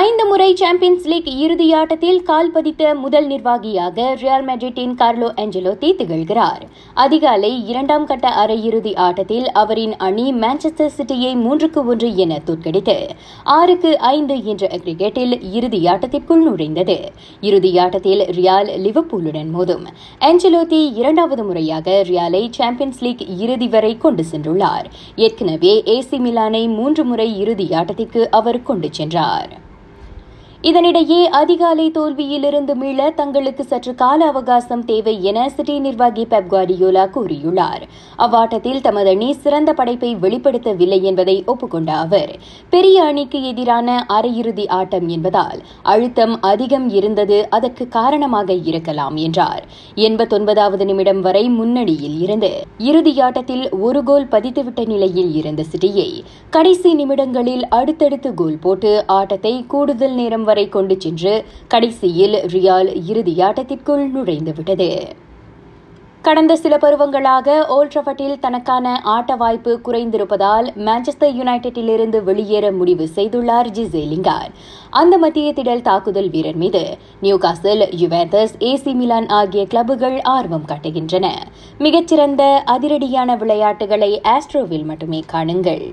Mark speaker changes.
Speaker 1: ஐந்து முறை champions league இறுதியாட்டத்தில் கால் பதித்த முதல் நிர்வாகியாக ரியல் மெட்ரிட்டின் கார்லோ ஏஞ்சலோத்தி திகழ்கிறார். அதிகாலை இரண்டாம் கட்ட அரையிறுதி ஆட்டத்தில் அவரின் அணி மான்செஸ்டர் சிட்டியை மூன்றுக்கு ஒன்று என தோற்கடித்து ஆறுக்கு ஐந்து என்ற கிரிக்கெட்டில் இறுதியாட்டத்திற்குள் நுழைந்தது. இறுதியாட்டத்தில் ரியால் லிவர்பூலுடன் மோதும். ஏஞ்சலோத்தி இரண்டாவது முறையாக ரியாலை சாம்பியன்ஸ் லீக் இறுதி வரை கொண்டு சென்றுள்ளார். ஏற்கனவே ஏசி மிலானை மூன்று முறை இறுதியாட்டத்திற்கு அவர் கொண்டு சென்றார். இதனிடையே அதிகாலை தோல்வியிலிருந்து மீள தங்களுக்கு சற்று கால அவகாசம் தேவை என சிட்டி நிர்வாகி பெப் குவாரியோலா கூறியுள்ளார். அவ்வாட்டத்தில் தமது அணி சிறந்த படைப்பை வெளிப்படுத்தவில்லை என்பதை ஒப்புக்கொண்ட அவர் பெரிய அணிக்கு எதிரான அரையிறுதி ஆட்டம் என்பதால் அழுத்தம் அதிகம் இருந்தது அதற்கு காரணமாக இருக்கலாம் என்றார். எண்பத்தொன்பதாவது நிமிடம் வரை முன்னணியில் இருந்து இறுதியாட்டத்தில் ஒரு கோல் பதித்துவிட்ட நிலையில் இருந்த சிட்டியை கடைசி நிமிடங்களில் அடுத்தடுத்து கோல் போட்டு ஆட்டத்தை கூடுதல் நேரம் வரை கொண்டு சென்று கடைசியில் ரியால் இறுதியாட்டத்திற்குள் நுழைந்துவிட்டது. கடந்த சில பருவங்களாக ஓல்ட்ரஃபட்டில் தனக்கான ஆட்ட வாய்ப்பு குறைந்திருப்பதால் மான்செஸ்டர் யுனைடெட்டிலிருந்து வெளியேற முடிவு செய்துள்ளார் ஜிசே லிங்கார் அந்த மத்திய திடல் தாக்குதல் வீரர் மீது நியூகாசல் யுவேந்தஸ் ஏசி மிலான் ஆகிய கிளப்புகள் ஆர்வம் காட்டுகின்றன. மிகச்சிறந்த அதிரடியான விளையாட்டுகளை ஆஸ்ட்ரோவில் மட்டுமே காணுங்கள்.